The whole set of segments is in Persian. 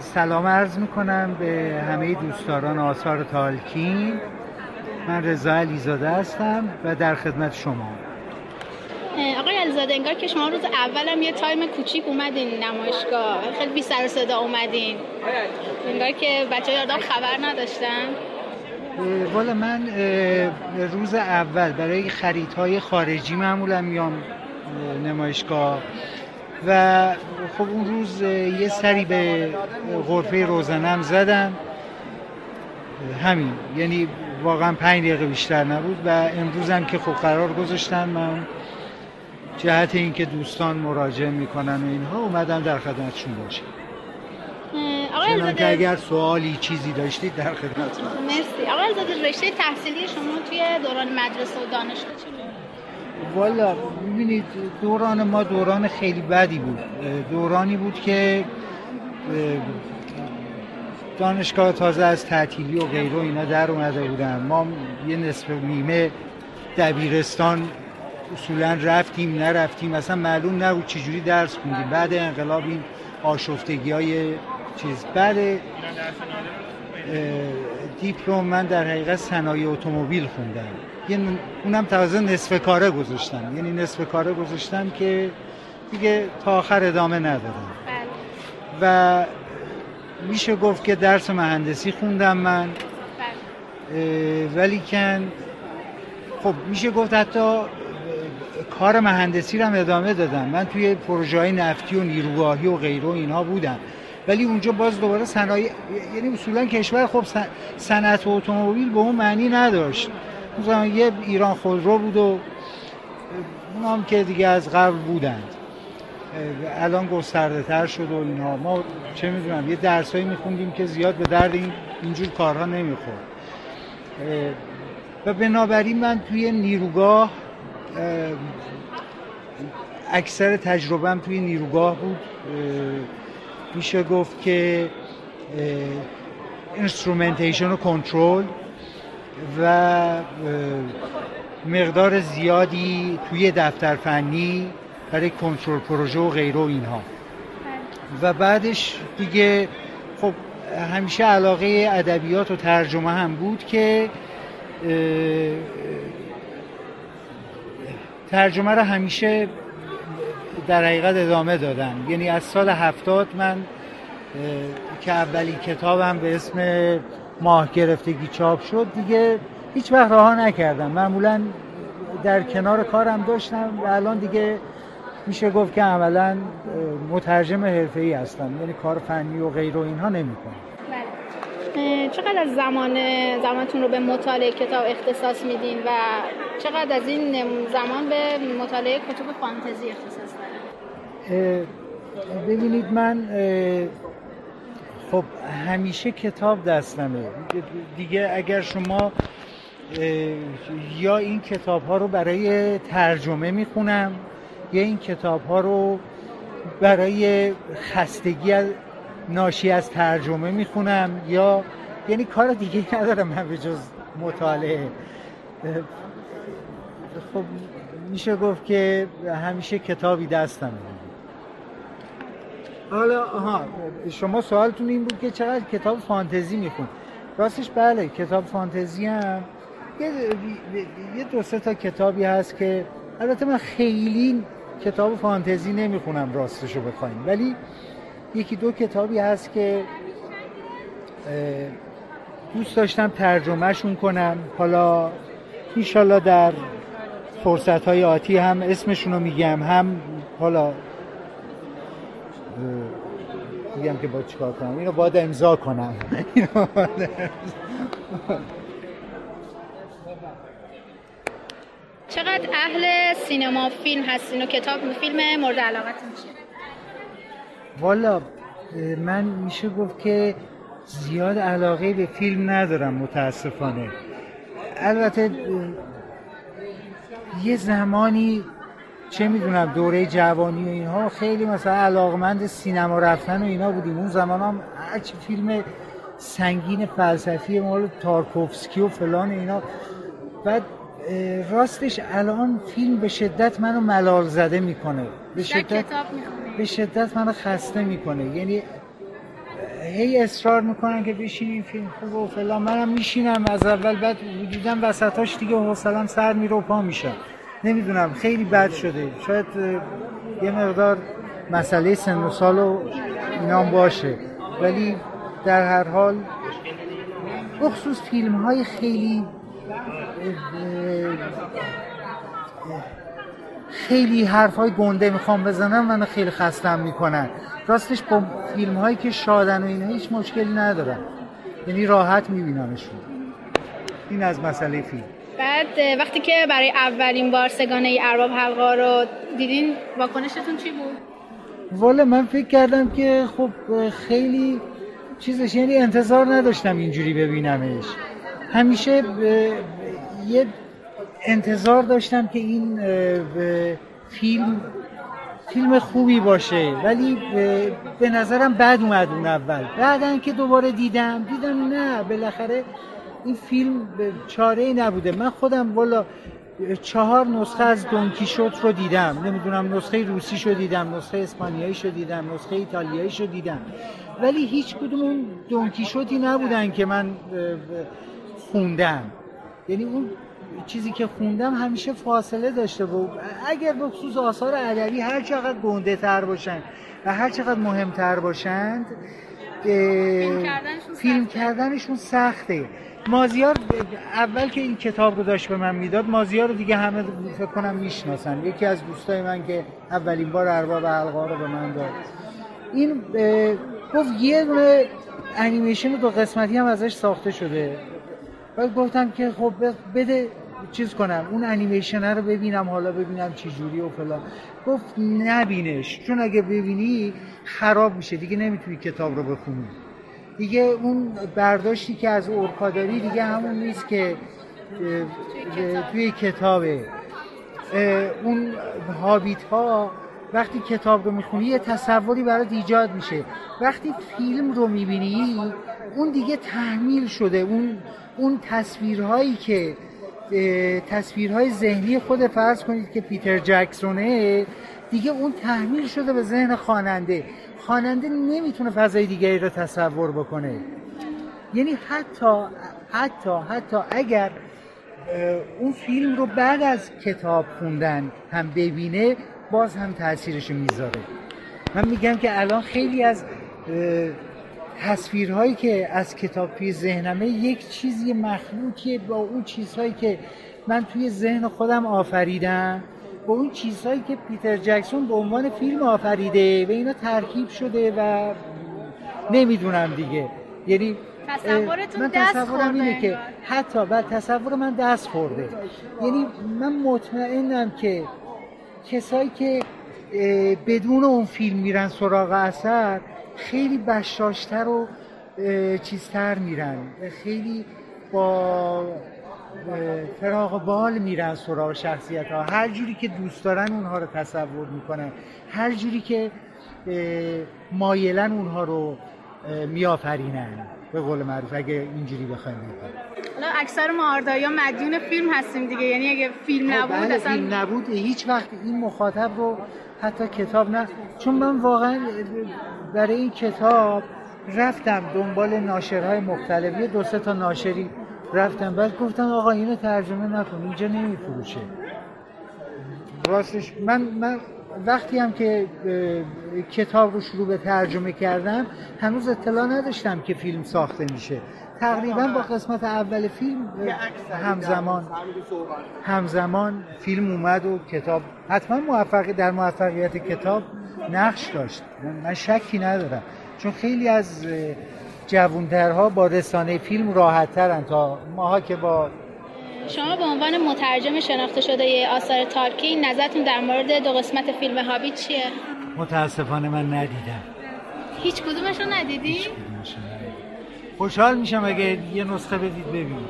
سلام عرض می‌کنم به همه دوستداران آثار تالکین. من رضا علیزاده هستم و در خدمت شما. آقای علیزاده انگار که شما روز اولم یه تایم کوچیک اومدین نمایشگاه. خیلی بی سر صدا اومدین. انگار که بچه یادم خبر نداشتن. والا من روز اول برای خریدهای خارجی معمولا میام نمایشگاه. و خب اون روز یه سری به غرفه روزنم زدم. همین. یعنی واقعا پنج دقیقه بیشتر نبود و امروز هم که خب قرار گذاشتن من جهت اینکه دوستان مراجعه می‌کنن و اینها اومدم در خدمتشون باشم. آقای که اگر سوالی چیزی داشتید در خدمت مرسی. آقای زاده رشته تحصیلی شما توی دوران مدرسه و دانشگاه چی؟ والا ببینید دوران ما دوران خیلی بدی بود. دورانی بود که دانشگاه تازه از تعطیلی و غیره اینا در اومده بودن. ما یه نصف نیمه دبیرستان اصولا رفتیم نرفتیم. اصلا معلوم نبود چجوری درس خوندیم. بعد انقلاب این آشفتگی های چیز. بعد دیپلم من در حقیقت صنایع اتومبیل خوندم. اونم تازه نصف کاره گذاشتم یعنی نصف کاره گذاشتم که دیگه تا آخر ادامه ندادم بله. و میشه گفت که درس مهندسی خوندم من. بله. ولی کن خب میشه گفت حتی کار مهندسی رو هم ادامه دادم. من توی پروژه های نفتی و نیروگاهی و غیره و اینها بودم. ولی اونجا باز دوباره صنایع یعنی اصولا کشور خب صنعت اتومبیل به اون معنی نداشت. مثلا یه ایران خودرو بود و هم که دیگه از قبل بودند. الان گسترده تر شد و اینها ما چه می‌دونم یه درسایی میخوندیم که زیاد به درد این اینجور کارها نمی‌خورد. و بنابراین من توی نیروگاه اکثر تجربهم توی نیروگاه بود. میشه گفت که instrumentation و کنترل و مقدار زیادی توی دفتر فنی برای کنترل پروژه و غیره و اینها. و بعدش دیگه خب همیشه علاقه ادبیات و ترجمه هم بود که ترجمه رو همیشه در حقیقت ادامه دادم یعنی از سال هفتاد من که اولی کتابم به اسم ماه گرفتگی چاپ شد دیگه هیچ وقت رها نکردم. معمولا در کنار کارم داشتم و الان دیگه میشه گفت که عملا مترجم حرفه‌ای هستم. یعنی کار فنی و غیر و اینها نمی‌کنم. بله. چقدر از زمان زمانتون رو به مطالعه کتاب اختصاص میدین و چقدر از این زمان به مطالعه کتب فانتزی اختصاص دارن ببینید من خب همیشه کتاب دستمه. دیگه اگر شما یا این کتاب ها رو برای ترجمه می‌خونم یا این کتاب ها رو برای خستگی ناشی از ترجمه می‌خونم یا یعنی کار دیگه ندارم من به جز مطالعه. خب میشه گفت که همیشه کتابی دستم حالا آها شما سوالتون این بود که چقدر کتاب فانتزی میخون. راستش بله کتاب فانتزی هم. یه, یه دو سه تا کتابی هست که البته من خیلی کتاب فانتزی نمی‌خونم راستش رو بخوایم. ولی یکی دو کتابی هست که دوست داشتم ترجمهشون کنم. حالا ایشالا در فرصت های آتی هم اسمشون رو میگم هم حالا میگم که با چیکار کنم؟ اینو باید امضا کنم. چقدر اهل سینما فیلم هستین و کتاب فیلم مورد علاقتون چیه؟ والا من میشه گفت که زیاد علاقه به فیلم ندارم متاسفانه. البته یه زمانی چه می‌دونم دوره جوانی و اینها خیلی مثلا علاقمند سینما رفتن و اینا بودیم. اون زمان هم هرچی فیلم سنگین فلسفی مال تارکوفسکی و فلان اینا. بعد راستش الان فیلم به شدت منو ملال زده می‌کنه. به شدت به شدت منو خسته می‌کنه. یعنی هی اصرار می‌کنن که بشینیم فیلم خوب و فلان. منم میشینم از اول بعد وجودم وسطاش دیگه حوصلم سر میره و پا میشه نمی‌دونم خیلی بد شده. شاید یه مقدار مسئله سن و سال و اینام باشه. ولی در هر حال بخصوص فیلم های خیلی خیلی حرف های گنده می‌خوام بزنم منو خیلی خستم می‌کنن. راستش با فیلم هایی که شادن و اینا هیچ مشکلی ندارم یعنی راحت میبینمشون. این از مسئله فیلم. بعد وقتی که برای اولین بار سگانه ارباب حلقا رو دیدین واکنشتون چی بود؟ والا من فکر کردم که خب خیلی چیزش یعنی انتظار نداشتم اینجوری ببینمش. همیشه یه انتظار داشتم که این فیلم فیلم خوبی باشه. ولی به نظرم بد اومد اون اول. بعدا که دوباره دیدم دیدم نه بالاخره این فیلم چاره نبوده. من خودم والا چهار نسخه از دونکیشوت رو دیدم. نمی‌دونم نسخه روسی شو دیدم نسخه اسپانیایی شو دیدم نسخه ایتالیایی شو دیدم. ولی هیچ کدوم اون دونکیشوتی نبودن که من خوندم. یعنی اون چیزی که خوندم همیشه فاصله داشته بود اگر به خصوص آثار ادبی هر چقدر گنده تر باشن و هر چقدر مهمتر باشند فیلم کردنشون سخته. مازیار اول که این کتاب رو داشت به من می‌داد مازیار رو دیگه همه فکر کنم می‌شناسن. یکی از دوستای من که اولین بار ارباب حلقا رو به من داد. این گفت یه دونه انیمیشن دو قسمتی هم ازش ساخته شده. و گفتم که خب بده چیز کنم اون انیمیشن رو ببینم حالا ببینم چی جوری و فلان. گفت نبینش چون اگه ببینی خراب میشه دیگه نمی‌تونی کتاب رو بخونی. دیگه اون برداشتی که از اورکا داری دیگه همون نیست که توی کتابه. اون هابیت ها وقتی کتاب رو می‌خونی یه تصوری برات ایجاد میشه. وقتی فیلم رو می‌بینی اون دیگه تحمیل شده. اون اون تصویرهایی که تصویرهای ذهنی خود فرض کنید که پیتر جکسونه دیگه اون تحمیل شده به ذهن خواننده. خواننده نمی‌تونه فضای دیگری رو تصور بکنه. یعنی حتی حتی حتی اگر اون فیلم رو بعد از کتاب خوندن هم ببینه باز هم تاثیرش می‌ذاره. من میگم که الان خیلی از تصویرهایی که از کتاب توی ذهنمه یک چیزی مخلوطیه با اون چیزهایی که من توی ذهن خودم آفریدم با اون چیزهایی که پیتر جکسون به عنوان فیلم آفریده و اینا ترکیب شده و نمی‌دونم دیگه. یعنی تصورتون من تصورم اینه که حتی بعد تصور من دست خورده. یعنی من مطمئنم که کسایی که بدون اون فیلم میرن سراغ اثر خیلی بشاشتر و چیزتر میرن. خیلی با فراغ بال میرن سراغ شخصیت ها هر جوری که دوست دارن اونها رو تصور می‌کنن. هر جوری که مایلن اونها رو میآفرینن. به قول معروف اگه اینجوری بخوایم حالا اکثر ما آردایا مدیون فیلم هستیم دیگه. یعنی اگه فیلم خب، نبود بله، اصلا فیلم نبود. هیچ وقت این مخاطب رو حتی کتاب نه. چون من واقعا برای این کتاب رفتم دنبال ناشرهای مختلفی دو سه تا ناشری رفتم. بعد گفتم آقا اینو ترجمه نکن اینجا نمیفروشه. راستش من من وقتی هم که کتاب رو شروع به ترجمه کردم هنوز اطلاع نداشتم که فیلم ساخته میشه. تقریبا با قسمت اول فیلم همزمان همزمان فیلم اومد و کتاب حتما موفقی در موفقیت کتاب نقش داشت. من شکی ندارم. چون خیلی از جوانترها با رسانه فیلم راحت ترن تا ماها که با شما به عنوان مترجم شناخته شده آثار تالکین نظرتون در مورد دو قسمت فیلم هابی چیه؟ متاسفانه من ندیدم. هیچ کدومش رو ندیدی؟ خوشحال میشم اگه یه نسخه بدید ببینید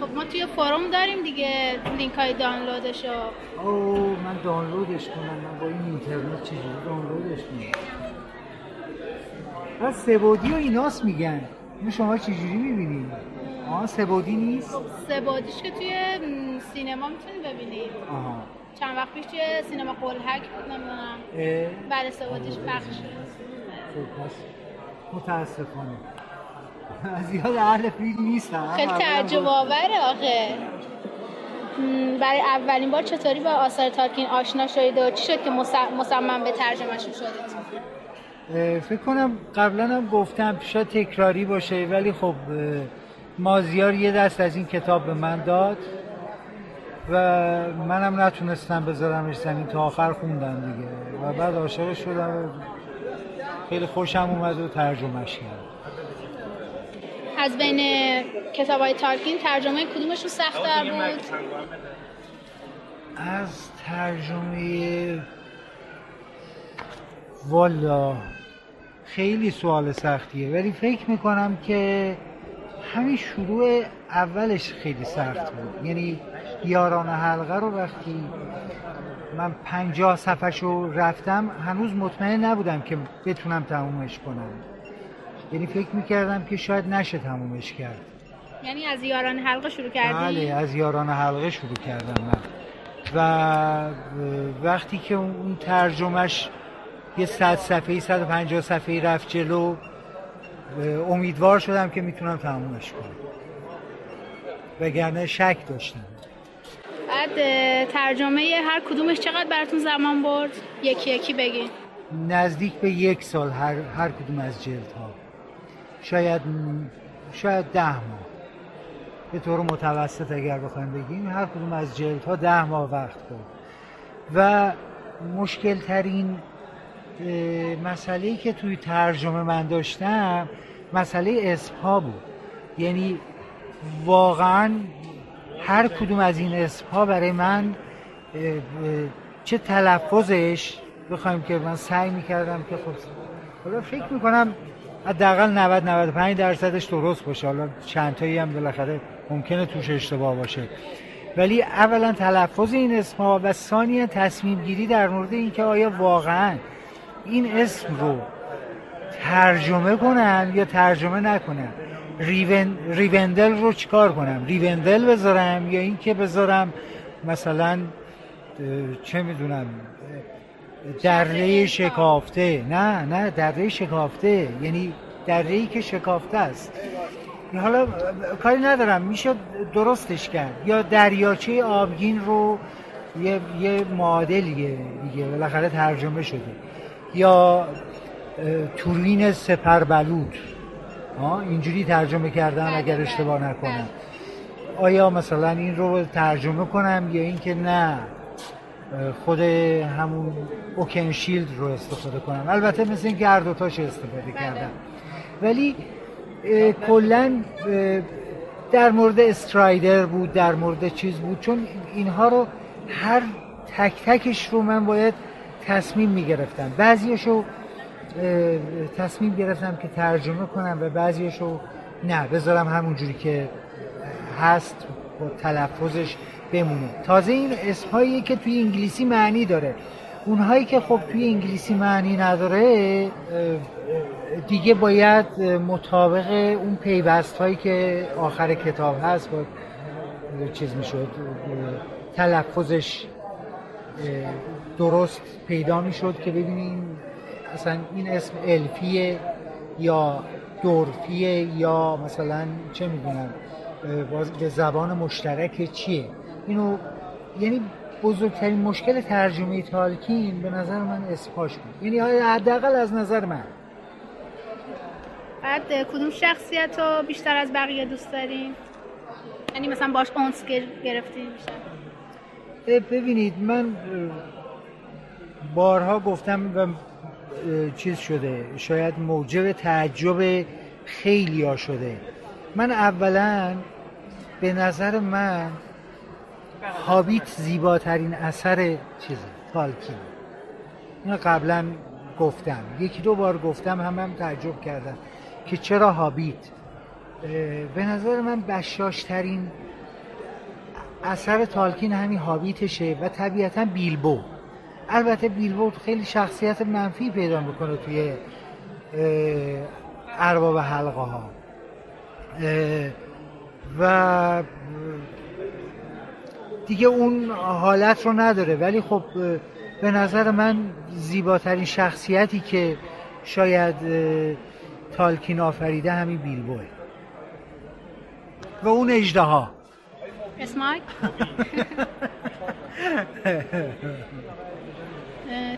خب ما توی فروم داریم دیگه لینک های دانلودش رو. اوه من دانلودش کنم من با این اینترنت چجوری دانلودش کنم؟ پس سبودی و ایناس میگن. اینو شما چجوری می‌بینید؟ آه سبودی نیست؟ خب سبودیش که توی سینما می‌تونی ببینید آها. چند وقت پیش توی سینما قلحک نمی‌دونم. بعد سبودیش پخش خب متاسفانه. زیاد اهل فیلم نیستم خیلی تعجب آوره آخه. برای اولین بار چطوری با آثار تالکین آشنا شدید و چی شد که مصمم به ترجمهش شدید؟ فکر کنم قبلا هم گفتم شاید تکراری باشه ولی خب مازیار یه دست از این کتاب به من داد و منم نتونستم بذارمش زمین تا آخر خوندم دیگه. و بعد عاشق شدم. خیلی خوشم اومد و ترجمهش کردم از بین کتاب های تالکین ترجمه کدومشون سختتر بود؟ از ترجمه والا خیلی سوال سختیه ولی فکر می‌کنم که همین شروع اولش خیلی سخت بود. یعنی یاران حلقه رو وقتی من پنجاه صفحه رو رفتم هنوز مطمئن نبودم که بتونم تمومش کنم. یعنی فکر می‌کردم که شاید نشه تمومش کرد. یعنی از یاران حلقه شروع کردی؟ بله از یاران حلقه شروع کردم من. و وقتی که اون ترجمهش یه صد صفحه صد و پنجاه صفحه رفت جلو امیدوار شدم که می‌تونم تمومش کنم. وگرنه شک داشتم. بعد ترجمه هر کدومش چقدر براتون زمان برد؟ یکی یکی بگین. نزدیک به یک سال هر, هر کدوم از جلد ها شاید شاید ده ماه. به طور متوسط اگر بخوایم بگیم هر کدوم از جلد ها ده ماه وقت بود و مشکل ترین مسئله که توی ترجمه من داشتم مسئله اسمها بود. یعنی واقعا هر کدوم از این اسمها برای من چه تلفظش بخوایم که من سعی می‌کردم که خب حالا فکر می‌کنم حداقل 90 95 درصدش درست باشه. حالا چند تایی هم بالاخره ممکنه توش اشتباه باشه. ولی اولا تلفظ این اسم ها و ثانیا تصمیم گیری در مورد اینکه آیا واقعا این اسم رو ترجمه کنم یا ترجمه نکنم ریون، ریوندل رو چیکار کنم؟ ریوندل بذارم یا اینکه بذارم مثلا چه می‌دونم دره شکافته؟ نه نه دره شکافته. یعنی دره که شکافته است. حالا کاری ندارم. میشه درستش کرد. یا دریاچه آبگین رو یه, یه معادلیه دیگه بالاخره ترجمه شده. یا تورین سپربلود اینجوری ترجمه کردن اگر اشتباه نکنم. آیا مثلا این رو ترجمه کنم یا اینکه نه خود همون اوکن شیلد رو استفاده کنم؟ البته مثل اینکه هر دوتاش استفاده بله. کردم. ولی کلا در مورد استرایدر بود در مورد چیز بود. چون اینها رو هر تک تکش رو من باید تصمیم می‌گرفتم. بعضیشو تصمیم گرفتم که ترجمه کنم و بعضیشو نه بذارم همونجوری که هست با تلفظش بمونه. تازه این اسمهایی که توی انگلیسی معنی داره. اونهایی که خب توی انگلیسی معنی نداره دیگه باید مطابق اون پیوست هایی که آخر کتاب هست با چیز می‌شد تلفظش درست پیدا می‌شد که ببینیم اصلا این اسم الفیه یا دورفیه یا مثلا چه می‌دونم به زبان مشترک چیه؟ اینو یعنی بزرگترین مشکل ترجمه تالکین به نظر من اسپاش بود. یعنی حداقل از نظر من. بعد کدوم شخصیت رو بیشتر از بقیه دوست دارین؟ یعنی مثلا باش اونس گرفتین بیشتر. ببینید من بارها گفتم و چیز شده. شاید موجب تعجب خیلی ها شده. من اولا به نظر من هابیت زیباترین اثر چیزه تالکین. اینو قبلا گفتم. یکی دو بار گفتم هم هم تعجب کردم که چرا هابیت. به نظر من بشاشترین اثر تالکین همین هابیتشه و طبیعتا بیلبو. البته بیلبو خیلی شخصیت منفی پیدا می‌کنه توی ارباب حلقه ها و دیگه اون حالت رو نداره. ولی خب به نظر من زیباترین شخصیتی که شاید تالکین آفریده همین بیلبوه و اون اجده ها اسماک؟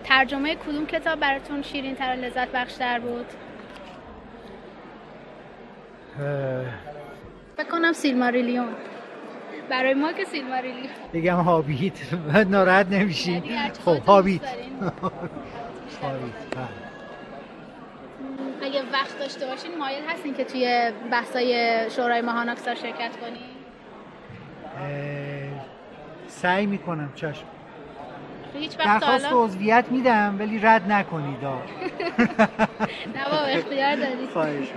ترجمه کدوم کتاب براتون شیرین تر لذت بخشتر بود؟ فکر کنم سیلماریلیون. برای ما که سیلماریلیون. بگم هابیت. ناراحت نمیشی. یعنی خب هابیت. اگه وقت داشته باشین مایل هستین که توی بحثای شورای ماهاناکسار شرکت کنین؟ سعی می‌کنم چشم. هیچ وقت درخواست عضویت میدم ولی رد نکنید. نه بابا اختیار دارید. خواهش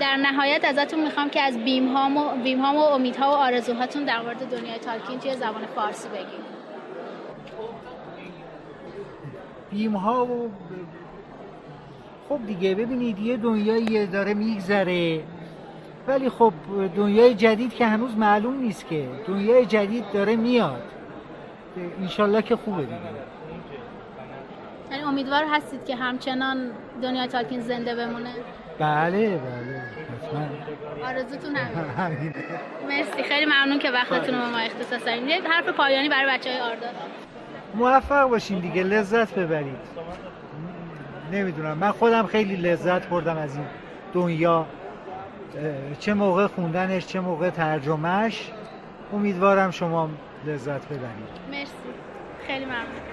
در نهایت ازتون می‌خوام که از بیم ها و, بیم ها و امیدها و آرزوهاتون در مورد دنیای تالکین توی زبان فارسی بگید بیم ها و خب دیگه ببینید یه دنیایی داره میگذره. ولی خب دنیای جدید که هنوز معلوم نیست که. دنیای جدید داره میاد. انشالله که خوبه دیگه. یعنی امیدوار هستید که همچنان دنیای تالکین زنده بمونه. بله بله حتما. آرزوتون همین مرسی. خیلی ممنون که وقتتون رو ما اختصاص یه حرف پایانی برای بچه های آردا. موفق باشین دیگه لذت ببرید. نمی‌دونم. من خودم خیلی لذت بردم از این دنیا. چه موقع خوندنش چه موقع ترجمهش امیدوارم شما لذت ببرید. مرسی. خیلی ممنون.